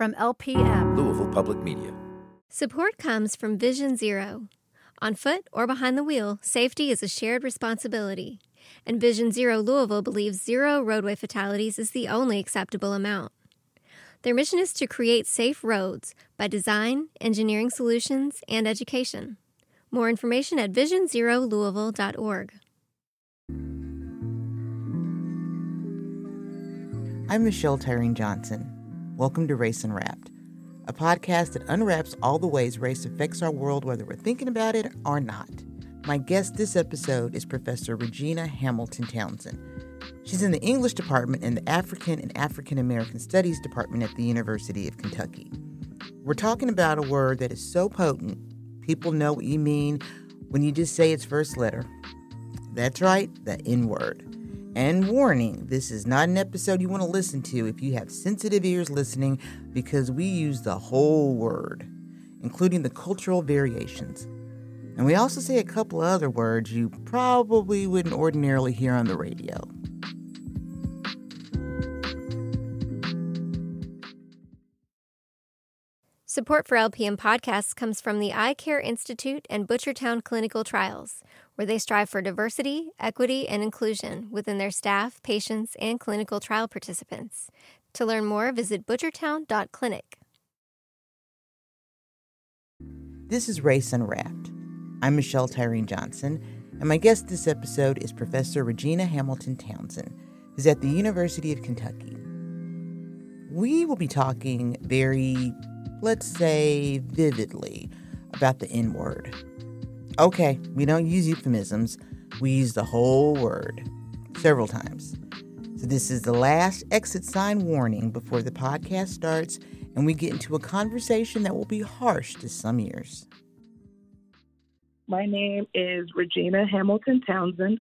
From LPM, Louisville Public Media. Support comes from Vision Zero. On foot or behind the wheel, safety is a shared responsibility. And Vision Zero Louisville believes zero roadway fatalities is the only acceptable amount. Their mission is to create safe roads by design, engineering solutions, and education. More information at visionzerolouisville.org. I'm Michelle Tyrene Johnson. Welcome to Race Unwrapped, a podcast that unwraps all the ways race affects our world, whether we're thinking about it or not. My guest this episode is Professor Regina Hamilton Townsend. She's in the English department and the African and African American Studies department at the University of Kentucky. We're talking about a word that is so potent, people know what you mean when you just say its first letter. That's right, the N word. And warning, this is not an episode you want to listen to if you have sensitive ears listening because we use the whole word, including the cultural variations. And we also say a couple other words you probably wouldn't ordinarily hear on the radio. Support for LPM podcasts comes from the Eye Care Institute and Butchertown Clinical Trials, where they strive for diversity, equity, and inclusion within their staff, patients, and clinical trial participants. To learn more, visit butchertown.clinic. This is Race Unwrapped. I'm Michelle Tyrene Johnson, and my guest this episode is Professor Regina Hamilton Townsend, who's at the University of Kentucky. We will be talking very, let's say, vividly about the N word. Okay, we don't use euphemisms, we use the whole word several times. So, this is the last exit sign warning before the podcast starts and we get into a conversation that will be harsh to some ears. My name is Regina Hamilton Townsend.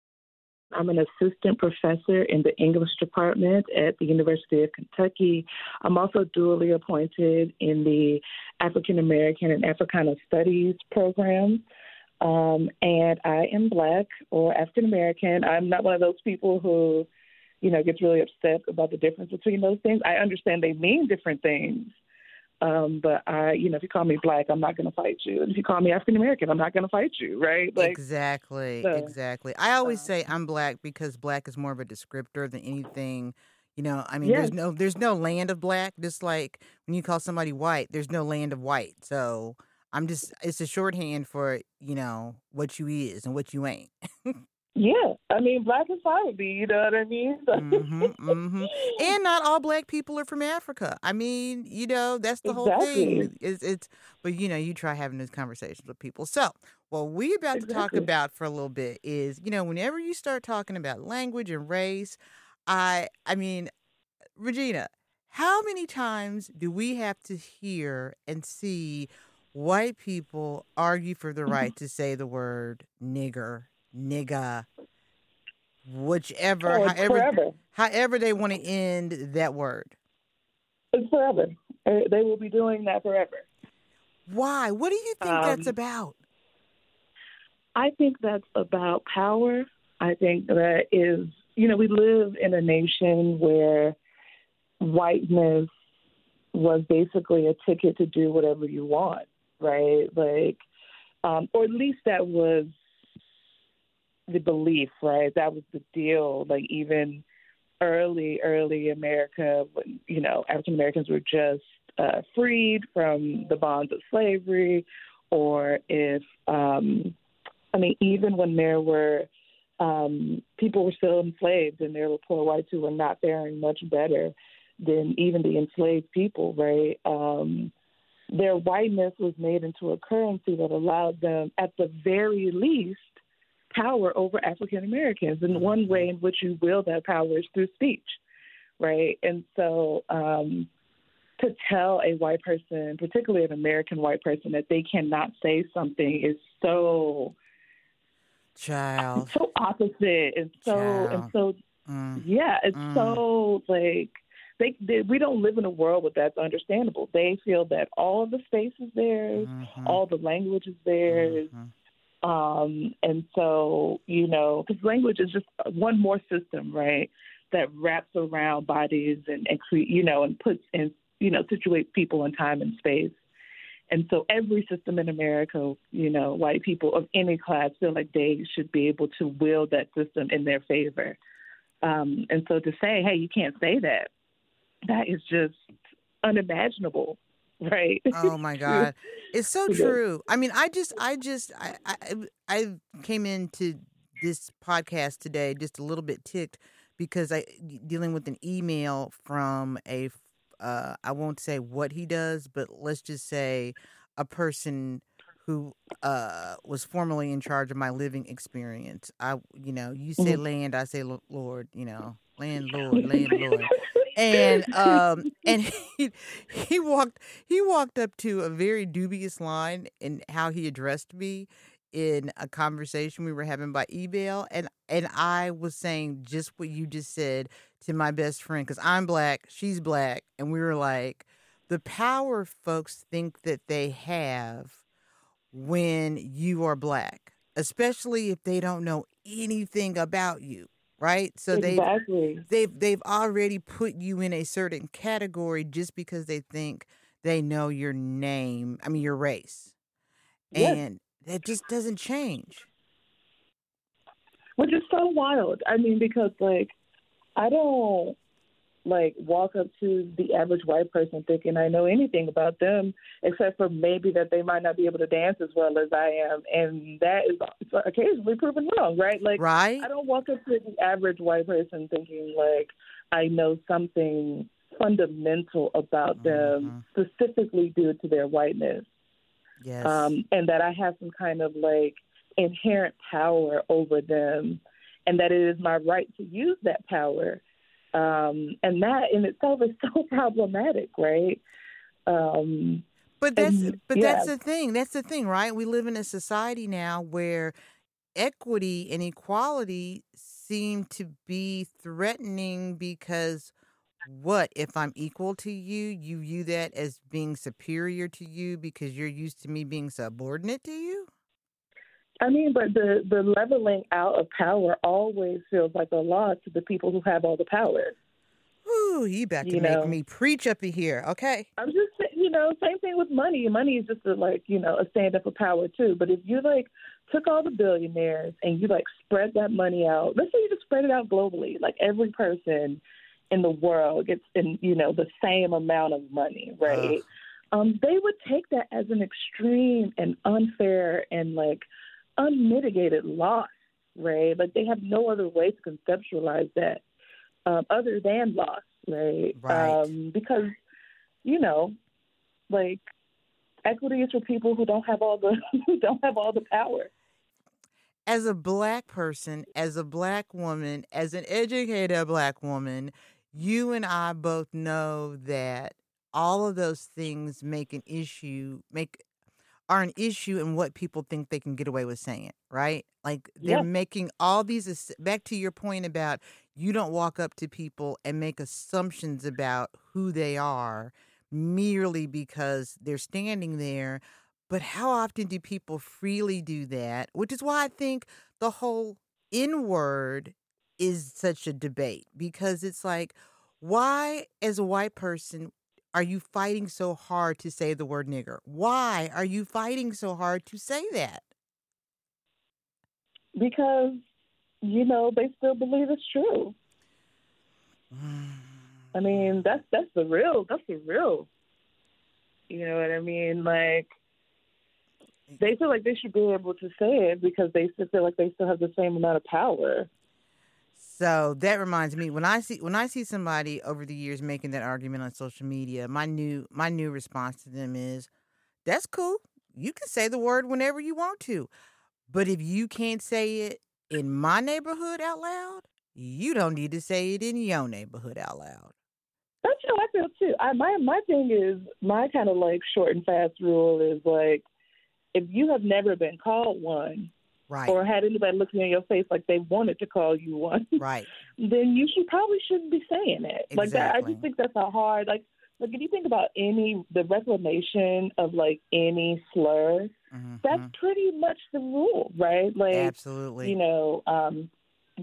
I'm an assistant professor in the English department at the University of Kentucky. I'm also dually appointed in the African American and Africana Studies program. Um, and I am Black or African American. I'm not one of those people who, you know, gets really upset about the difference between those things. I understand they mean different things. Um, but I, you know, if you call me black, I'm not going to fight you. And if you call me African American, I'm not going to fight you, right? Like, exactly, so, exactly. I always uh, say I'm black because black is more of a descriptor than anything. You know, I mean, yes. there's no there's no land of black. Just like when you call somebody white, there's no land of white. So I'm just it's a shorthand for you know what you is and what you ain't. Yeah, I mean, black is fine with me. You know what I mean? mm-hmm, mm-hmm. And not all black people are from Africa. I mean, you know, that's the exactly. whole thing. It's, it's, but you know, you try having these conversations with people. So, what we about exactly. to talk about for a little bit is, you know, whenever you start talking about language and race, I, I mean, Regina, how many times do we have to hear and see white people argue for the mm-hmm. right to say the word nigger nigga, whichever, oh, however, forever. however they want to end that word. It's forever. Uh, they will be doing that forever. Why? What do you think um, that's about? I think that's about power. I think that is, you know, we live in a nation where whiteness was basically a ticket to do whatever you want, right? Like, um, or at least that was the belief, right? That was the deal. Like even early, early America, when you know African Americans were just uh, freed from the bonds of slavery, or if um, I mean, even when there were um, people were still enslaved, and there were poor whites who were not faring much better than even the enslaved people, right? Um, their whiteness was made into a currency that allowed them, at the very least, power over African Americans. And one way in which you wield that power is through speech, right? And so um, to tell a white person, particularly an American white person, that they cannot say something is so child so opposite and so child. and so mm. yeah it's mm. so like they, they, we don't live in a world where that's understandable they feel that all the space is theirs mm-hmm. all the language is theirs mm-hmm. Um, and so, you know, because language is just one more system, right, that wraps around bodies and, and cre- you know, and puts and you know, situates people in time and space. And so every system in America, you know, white people of any class feel like they should be able to wield that system in their favor. Um, and so to say, hey, you can't say that, that is just unimaginable, right? Oh my God, it's so true. I mean, I just, I just, I, I, I came into this podcast today just a little bit ticked because I dealing with an email from a uh, I won't say what he does, but let's just say a person who uh, was formerly in charge of my living experience. I, you know, you say mm-hmm. land, I say Lord, you know, land, Lord, land, Lord. And um and he he walked he walked up to a very dubious line in how he addressed me in a conversation we were having by email and and I was saying just what you just said to my best friend cuz I'm black, she's black and we were like the power folks think that they have when you are black, especially if they don't know anything about you, right? So exactly. they've they've they've already put you in a certain category just because they think they know your name, I mean your race. Yes. And that just doesn't change. Which is so wild. I mean, because like I don't like walk up to the average white person thinking I know anything about them except for maybe that they might not be able to dance as well as I am, and that is occasionally proven wrong, right? Like, right? I don't walk up to the average white person thinking like I know something fundamental about mm-hmm. them specifically due to their whiteness. Yes. Um, and that I have some kind of like inherent power over them, and that it is my right to use that power. Um, and that in itself is so problematic, right? Um, but that's and, but yeah. that's the thing. That's the thing, right? We live in a society now where equity and equality seem to be threatening because what if I'm equal to you? You view that as being superior to you because you're used to me being subordinate to you? I mean, but the the leveling out of power always feels like a loss to the people who have all the power. Ooh, you about to you make know? me preach up in here. Okay. I'm just you know, same thing with money. Money is just a, like, you know, a stand up for power too. But if you like took all the billionaires and you like spread that money out, let's say you just spread it out globally, like every person in the world gets in you know the same amount of money, right? Uh. Um, they would take that as an extreme and unfair and like unmitigated loss, right? Like they have no other way to conceptualize that um, other than loss, right? Right. Um, because you know, like equity is for people who don't have all the who don't have all the power as a black person, as a black woman, as an educated black woman, you and I both know that all of those things make an issue, make are an issue in what people think they can get away with saying, right? Like they're yeah. making all these back to your point about you don't walk up to people and make assumptions about who they are merely because they're standing there. But how often do people freely do that? Which is why I think the whole N word is such a debate because it's like, why, as a white person, are you fighting so hard to say the word nigger? Why are you fighting so hard to say that? Because, you know, they still believe it's true. I mean, that's that's the real that's the real. You know what I mean? Like they feel like they should be able to say it because they still feel like they still have the same amount of power. So that reminds me when I see when I see somebody over the years making that argument on social media, my new my new response to them is, "That's cool. You can say the word whenever you want to, but if you can't say it in my neighborhood out loud, you don't need to say it in your neighborhood out loud." That's how I feel too. I, my my thing is my kind of like short and fast rule is like, if you have never been called one, right. or had anybody looking in your face like they wanted to call you one, right, then you should probably shouldn't be saying it. Exactly. Like that, I just think that's a hard like. Like if you think about any the reclamation of like any slur, mm-hmm. that's pretty much the rule, right? Like absolutely, you know, um,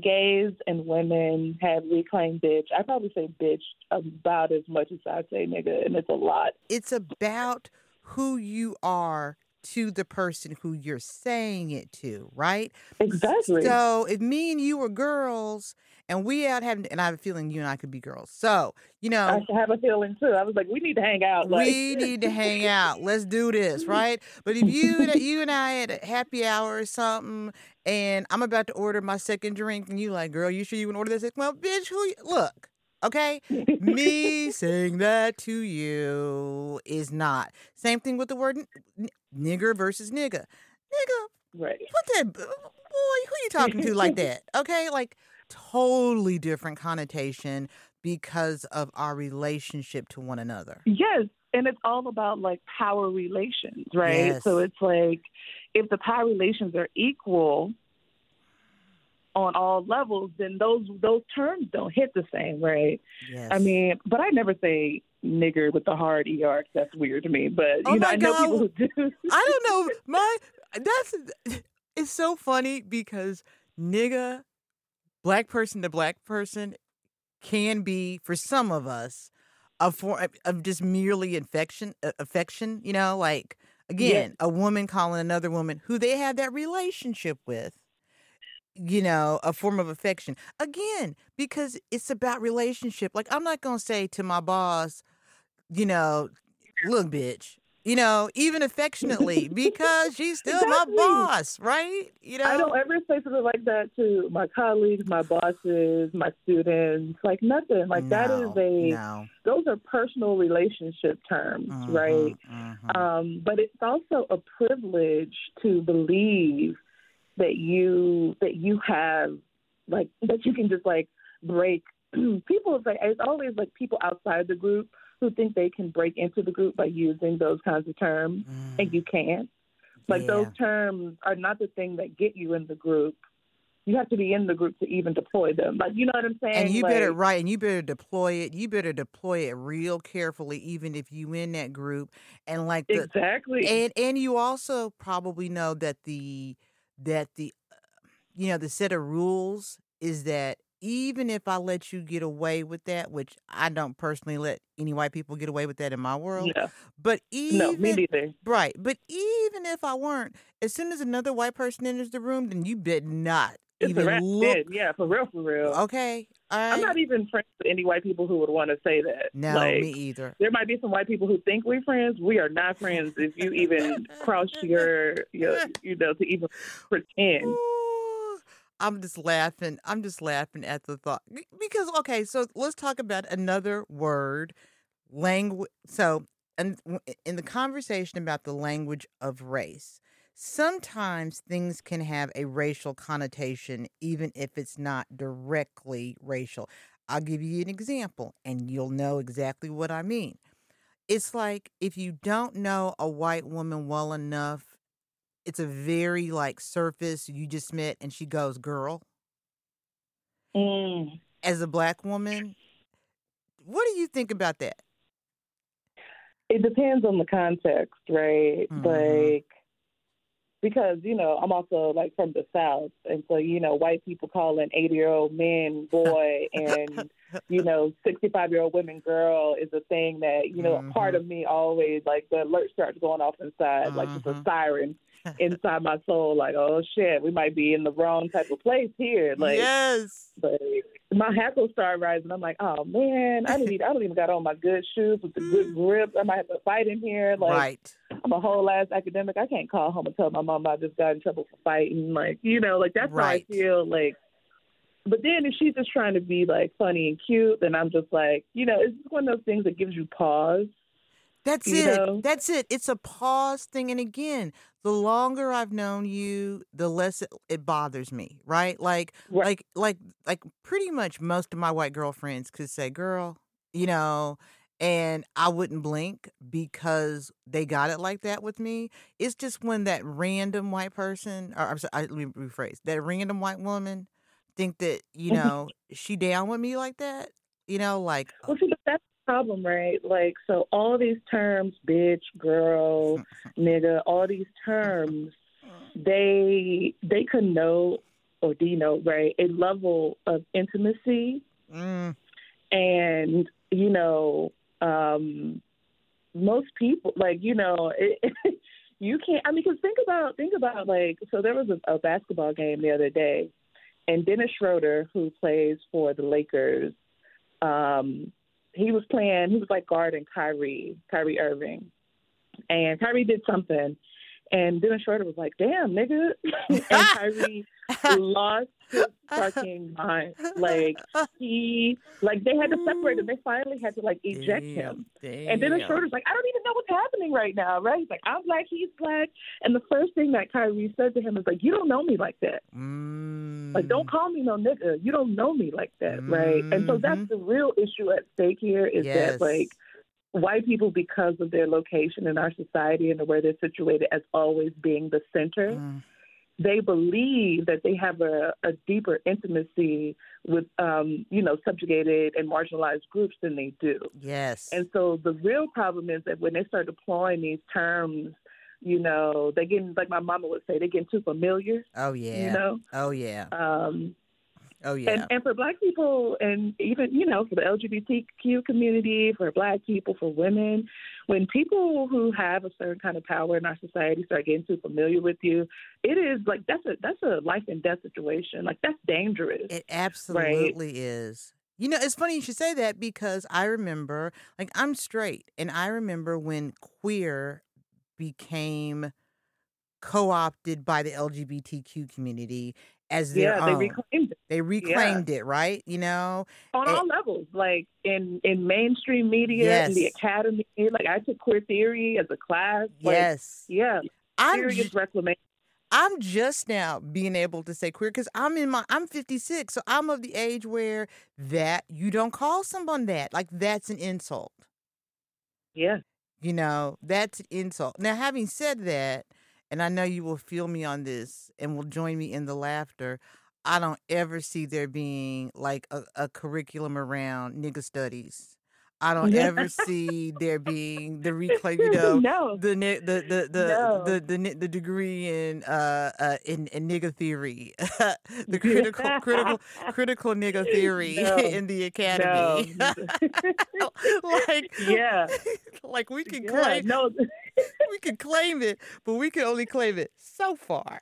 gays and women have reclaimed bitch. I probably say bitch about as much as I say nigga, and it's a lot. It's about who you are to the person who you're saying it to, right? Exactly. So if me and you were girls and we out having, and I have a feeling you and I could be girls. So you know, I have a feeling too. I was like, we need to hang out. Like. We need to hang out. Let's do this, right? But if you you and I at a happy hour or something, and I'm about to order my second drink, and you like, girl, you sure you want to order this? Well, bitch, who? Look, Okay? Me saying that to you is not. Same thing with the word n- nigger versus nigga. Nigga, right. what that boy, who you talking to like that? Okay? Like totally different connotation because of our relationship to one another. Yes. And it's all about like power relations, right? Yes. So it's like if the power relations are equal, on all levels, then those those terms don't hit the same, right? Yes. I mean, but I never say nigger with the hard er. That's weird to me. But Oh you know, my I know God. people who do. I don't know. My that's it's so funny because nigga, black person to black person, can be for some of us a form of just merely infection, affection. You know, like again, a woman calling another woman who they have that relationship with. You know, a form of affection. Again, because it's about relationship. Like I'm not gonna say to my boss, you know, look, bitch. You know, even affectionately, because she's still Exactly. my boss, right? You know, I don't ever say something like that to my colleagues, my bosses, my students. Like nothing. Like that is a. no. Those are personal relationship terms, right? Mhm, mhm. Um, but it's also a privilege to believe that you that you have like that you can just like break people like it's always like people outside the group who think they can break into the group by using those kinds of terms mm. and you can't. Like Yeah. those terms are not the thing that get you in the group. You have to be in the group to even deploy them. Like you know what I'm saying? And you like, better right, and you better deploy it. You better deploy it real carefully, even if you in that group. And like the exactly. and and you also probably know that the that the you know the set of rules is that even if I let you get away with that, which I don't personally let any white people get away with that in my world, no, but even no, me neither. Right. But even if I weren't, as soon as another white person enters the room, then you bet not It's a even look. Yeah, for real, for real. Okay. Right. I'm not even friends with any white people who would want to say that. no, like, me either. there might be some white people who think we're friends. We are not friends if you even cross your, your you know, to even pretend. Ooh, I'm just laughing. I'm just laughing at the thought because okay. So let's talk about another word, language. So, and in the conversation about the language of race, sometimes things can have a racial connotation, even if it's not directly racial. I'll give you an example, and you'll know exactly what I mean. It's like if you don't know a white woman well enough it's a very like surface you just met and she goes girl Mm. as a black woman what do you think about that It depends on the context, right? Mhm. Like, because you know, I'm also like from the South, and so you know, white people calling 80 year old man boy, and you know, 65 year old women girl is a thing that you know, a part mm-hmm. of me always like the alert starts going off inside, like it's a mm-hmm. siren inside my soul, like oh shit, we might be in the wrong type of place here, like. yes But my hackles start rising. I'm like, oh man, I didn't. I don't even got on my good shoes with the good mm. grip. I might have to fight in here. Like right I'm a whole ass academic. I can't call home and tell my mom I just got in trouble for fighting. Like you know, like that's Right. how I feel. Like, but then if she's just trying to be like funny and cute, then I'm just like, you know, it's just one of those things that gives you pause. That's you it know? that's it it's a pause thing and again the longer i've known you the less it, it bothers me right like Right. like like like pretty much most of my white girlfriends could say girl you know and i wouldn't blink because they got it like that with me it's just when that random white person or i'm sorry I, let me rephrase that random white woman think that you know she down with me like that you know like Well, see, but that's problem, right? Like, so all these terms, bitch, girl, nigga, all these terms, they they connote or Dino, right, a level of intimacy Mm. and you know um most people like you know it, you can't i mean because think about think about like so there was a, a basketball game the other day and dennis schroeder who plays for the lakers um he was playing he was like guarding kyrie kyrie irving. And kyrie did something and Dennis Schroeder was like, "Damn, nigga," and Kyrie lost fucking mind. Like he, like they had to separate him. They finally had to like eject him. Damn. And Dennis Schroeder's like, I don't even know what's happening right now, right? He's like, I'm black, he's black. And the first thing that Kyrie said to him is like, You don't know me like that. Mm. Like, don't call me no nigga. You don't know me like that, right? And so that's Mhm. the real issue at stake here is Yes. that like white people, because of their location in our society and the way they're situated as always being the center, Mm. They believe that they have a, a deeper intimacy with, um, you know, subjugated and marginalized groups than they do. Yes. And so the real problem is that when they start deploying these terms, you know, they getting like my mama would say, they getting too familiar. oh yeah. You know, Oh yeah. um, Oh yeah. and and for Black people, and even you know for the LGBTQ community, for Black people, for women, when people who have a certain kind of power in our society start getting too familiar with you, it is like that's a that's a life and death situation. Like that's dangerous. It absolutely is. You know, it's funny you should say that because I remember, like, I'm straight, and I remember when queer became co opted by the LGBTQ community as their yeah, they own. They reclaimed it, right? You know? on all levels, like in in mainstream media, in the academy. Like I took queer theory as a class. Like, yes. yeah, I'm serious ju- reclamation. I'm just now being able to say queer because I'm in my I'm 56, so I'm of the age where that you don't call someone that like that's an insult. Yeah, You know, that's an insult. Now, having said that, and I know you will feel me on this and will join me in the laughter, I don't ever see there being like a, a curriculum around nigga studies. I don't ever see there being the reclaim, you know, no, the the the the No. the, the the degree in uh uh in, in nigga theory, the critical critical critical nigga theory No. in the academy. Like yeah, like we can yeah, claim no. we can claim it, but we can only claim it so far.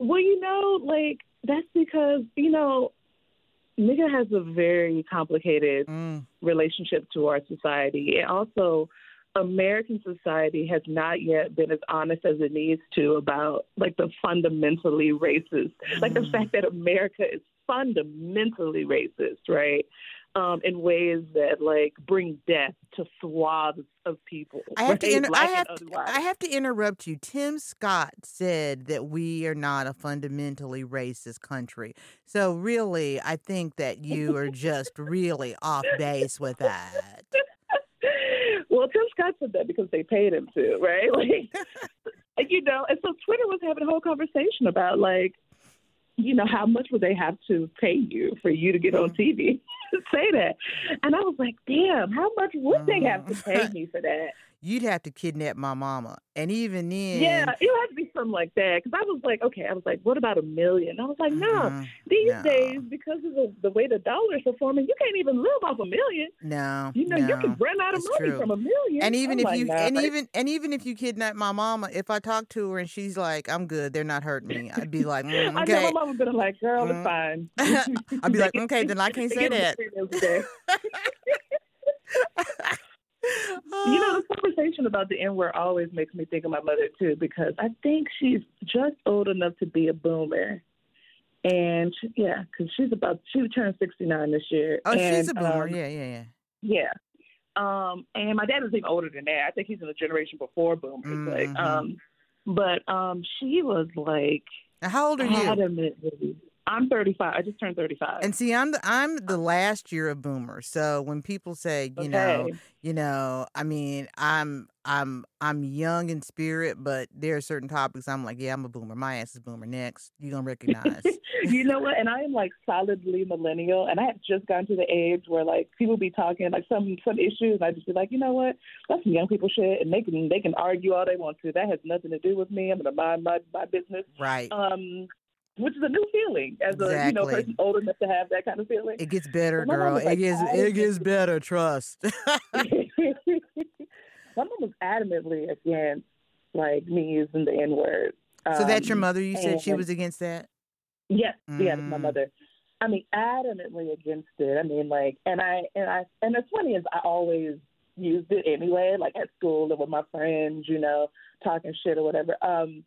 Well, you know, like that's because you know, nigga has a very complicated Mm, relationship to our society, and also. American society has not yet been as honest as it needs to about like the fundamentally racist, like the Mm. fact that America is fundamentally racist, right? Um, in ways that like bring death to swaths of people. I have to inter- I have to. I have to interrupt you. Tim Scott said that we are not a fundamentally racist country. So really, I think that you are just really off base with that. well, Tim Scott said that because they paid him to, right? Like, you know, and so Twitter was having a whole conversation about like, you know, how much would they have to pay you for you to get on mm. TV to say that? And I was like, damn, how much would they have to mm. pay me for that? You'd have to kidnap my mama, and even then, Yeah, it would have to be something like that. Because I was like, okay, I was like, what about a million? I was like, no. Mhm. These No. days, because of the, the way the dollar is performing, you can't even live off a million. no, You know, no. you can run out of it's money true. from a million. And even I'm if like, you nah, and like- even and even if you kidnap my mama, if I talk to her and she's like, "I'm good, they're not hurting me," I'd be like, mm, I know "Okay." my mama been like, girl, Mm. it's fine. I'd be like, "Okay, then I can't say that." You know, this conversation about the N word always makes me think of my mother too, because I think she's just old enough to be a boomer. And she, yeah, because she's about she turned sixty nine this year. oh, she's a boomer. um, yeah, yeah, yeah. Yeah. Um, and my dad is even older than that. I think he's in a generation before boomers. Mhm. Like, um, but um, she was like how old are you? adamantly. I'm 35. I just turned 35. And see, I'm the I'm the last year of boomer. So when people say, you know, you know, I mean, I'm I'm I'm young in spirit, but there are certain topics I'm like, yeah, I'm a boomer. My ass is boomer. Next, you're gonna recognize. you know what? And I am like solidly millennial, and I have just gotten to the age where like people be talking like some some issues, and I just be like, you know what? That's some young people shit, and they can they can argue all they want to. That has nothing to do with me. I'm gonna mind my my business. right. Um, which is a new feeling as a you know person old enough to have that kind of feeling. It gets better, But my mom girl. was It gets it gets better. Trust. My mom was adamantly against like me using the N word. so that's your Um, mother. You said she was against that. Yes, yeah, my Mm. mother. I mean, adamantly against it. I mean, like, and I and I and it's funny is I always used it anyway, like at school and with my friends, you know, talking shit or whatever. Um,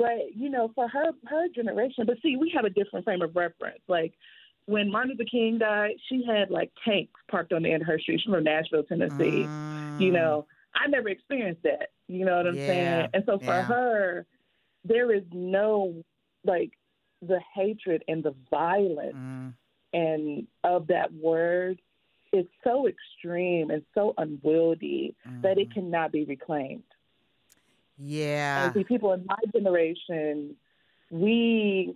but you know, for her her generation, but see, we have a different frame of reference. Like when Martin Luther King died, she had like tanks parked on the end of her street. She's from Nashville, Tennessee. You Mm. know, I never experienced that. You know what I'm Yeah, saying? And so for yeah. her, there is no like the hatred and the violence Mm. and of that word is so extreme and so unwieldy that it Mhm. cannot be reclaimed. Yeah. And see, people in my generation, we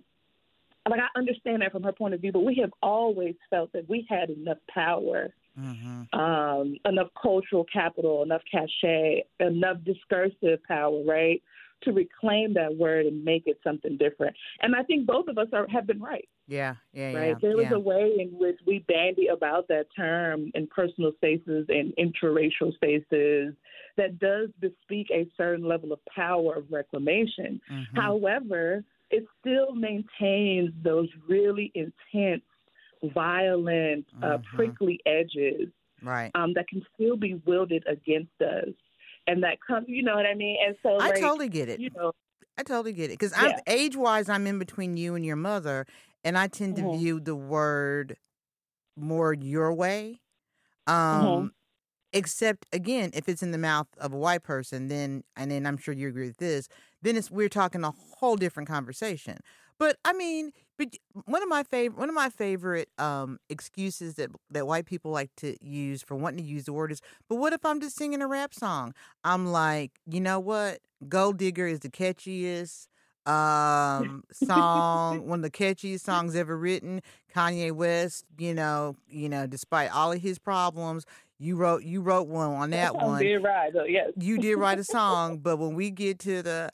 like I understand that from her point of view, but we have always felt that we had enough power hmm um, enough cultural capital, enough cachet, enough discursive power, right, to reclaim that word and make it something different. And I think both of us are, have been right, Yeah. Yeah. right? Yeah. There is yeah. a way in which we bandy about that term in personal spaces and interracial spaces that does bespeak a certain level of power of reclamation. Mhm. However, it still maintains those really intense, violent, uh, Mhm. prickly edges Right. um, that can still be wielded against us, and that comes, you know what I mean? And so, I like, totally get it. you know, I totally get it because I'm Yeah. age wise. I'm in between you and your mother, and I tend to Mhm. view the word more your way. Um, Mhm. except again, if it's in the mouth of a white person, then and then I'm sure you agree with this. Then it's we're talking a whole different conversation. But I mean, but one of my favorite one of my favorite um excuses that that white people like to use for wanting to use the word is, but what if I'm just singing a rap song? I'm like, you know what? Gold Digger is the catchiest um song, one of the catchiest songs ever written. Kanye West, you know, you know, despite all of his problems, you wrote you wrote one on that one. did right, though, yes. You did write a song, but when we get to the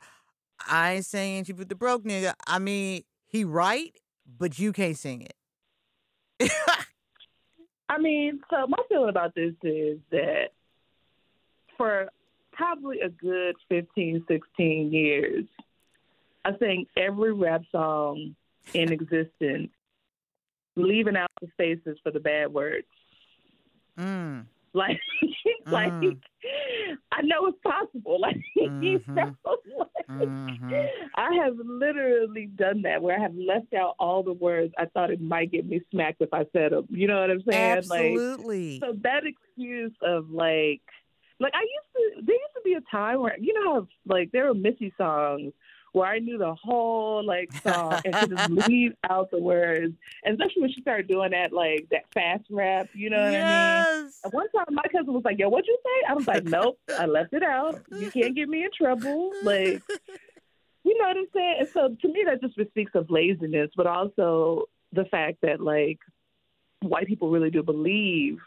I ain't saying you with the broke nigga, I mean, he right, but you can't sing it. I mean, so my feeling about this is that for probably a good 15, 16 years, I think every rap song in existence, leaving out the spaces for the bad words. mm. Like, like Mm. I know it's possible. Like, you Mhm. know, like, Mhm. I have literally done that where I have left out all the words I thought it might get me smacked if I said them. You know what I'm saying? Like, Absolutely. so that excuse of like, like I used to, there used to be a time where you know how like there were Missy songs where I knew the whole like song and could just leave out the words, and especially when she started doing that like that fast rap. You know what I mean? yes. And One time, my cousin was like, "Yo, what'd you say?" I was like, "Nope, I left it out. You can't get me in trouble." Like, you know what I'm saying? And so, to me, that just speaks of laziness, but also the fact that like white people really do believe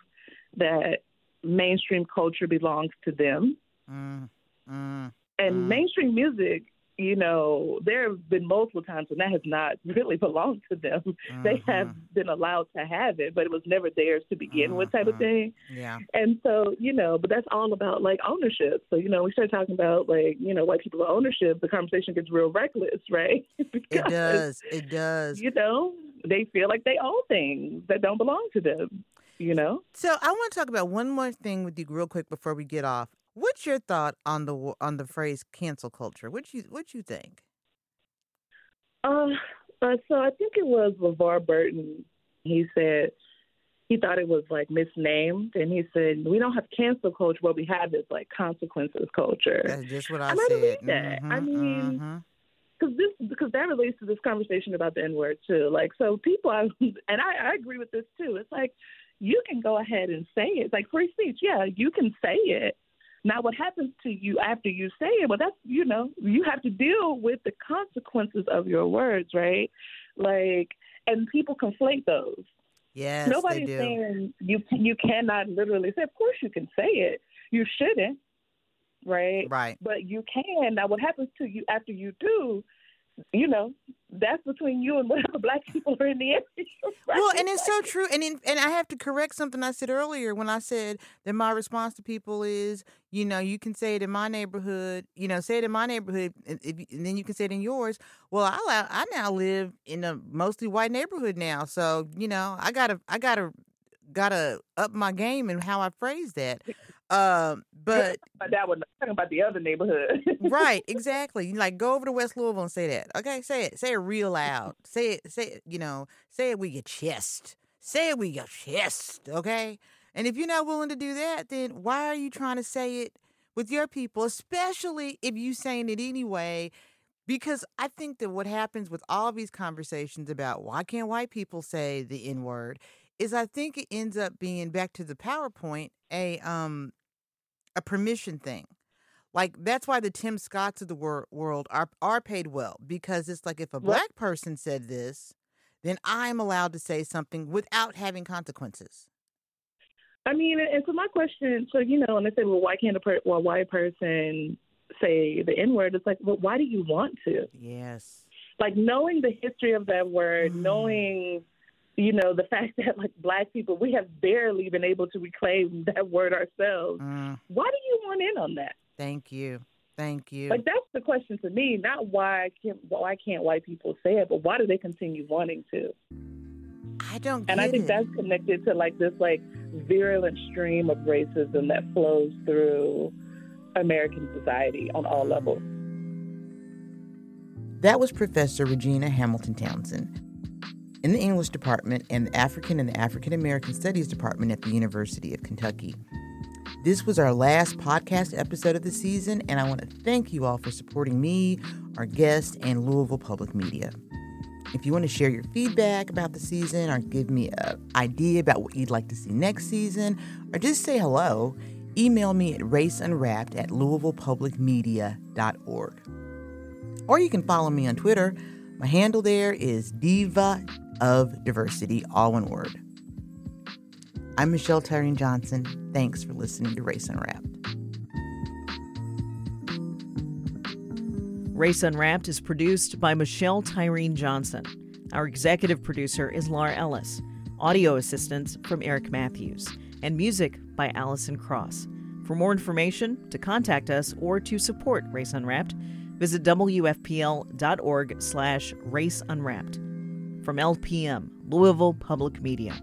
that mainstream culture belongs to them, Mm, mm, and Mm. mainstream music. You know, there have been multiple times when that has not really belonged to them. They have been allowed to have it, but it was never theirs to begin with, type of Mhm. thing. Yeah. And so, you know, but that's all about like ownership. So, you know, we start talking about like, you know, white people ownership, the conversation gets real reckless, right? It does. It does. You know, they feel like they own things that don't belong to them, you know? So I want to talk about one more thing with you real quick before we get off. What's your thought on the on the phrase cancel culture? What you what you think? Uh, uh, so I think it was LeVar Burton. He said he thought it was like misnamed, and he said we don't have cancel culture. What we have is like consequences culture. That's just what I And I said. believe that. I Mhm, mean, mhm. because this because that relates to this conversation about the N word too. Like, so people, I, and I, I agree with this too. It's like you can go ahead and say it. It's like free speech. Yeah, you can say it. Now, what happens to you after you say it? Well, that's you know you have to deal with the consequences of your words, right? Like, and people conflate those. yes, Nobody's they do. saying you you cannot literally say. Of course, you can say it. You shouldn't, right? right. But you can. Now, what happens to you after you do? You know, that's between you and whatever black people are in the area. Right? Well, and it's so true. And in, and I have to correct something I said earlier when I said that my response to people is, you know, you can say it in my neighborhood, you know, say it in my neighborhood, and, and then you can say it in yours. Well, I I now live in a mostly white neighborhood now, so you know, I gotta I gotta gotta up my game and how I phrase that. Um, but that was talking about the other neighborhood. right, exactly. Like go over to West Louisville and say that. Okay, say it. Say it real loud. Say it. Say it. You know. Say it with your chest. Say it with your chest. Okay. And if you're not willing to do that, then why are you trying to say it with your people, especially if you saying it anyway? Because I think that what happens with all these conversations about why can't white people say the N word is I think it ends up being back to the PowerPoint a um a permission thing. Like that's why the Tim Scotts of the wor- world are are paid well because it's like if a black person said this, then I'm allowed to say something without having consequences. I mean, and so my question, so you know, and they say, well, why can't a per- well, white person say the N word? It's like, well, why do you want to? Yes. Like knowing the history of that word, mm. knowing you know, the fact that like black people, we have barely been able to reclaim that word ourselves. Mm. Why do you want in on that? Thank you. Thank you. Like that's the question to me, not why can't why can't white people say it, but why do they continue wanting to? I don't And I think it. that's connected to like this like virulent stream of racism that flows through American society on all levels. That was Professor Regina Hamilton Townsend in the English department and the African and the African American Studies department at the University of Kentucky. This was our last podcast episode of the season, and I want to thank you all for supporting me, our guests, and Louisville Public Media. If you want to share your feedback about the season or give me an idea about what you'd like to see next season, or just say hello, email me at raceunwrapped at louisvillepublicmedia.org. Or you can follow me on Twitter. My handle there is Diva of diversity, all one word. I'm Michelle Tyrene Johnson. Thanks for listening to Race Unwrapped. Race Unwrapped is produced by Michelle Tyrene Johnson. Our executive producer is Laura Ellis. Audio assistance from Eric Matthews. And music by Allison Cross. For more information, to contact us, or to support Race Unwrapped, visit wfpl.org slash raceunwrapped. From LPM, Louisville Public Media.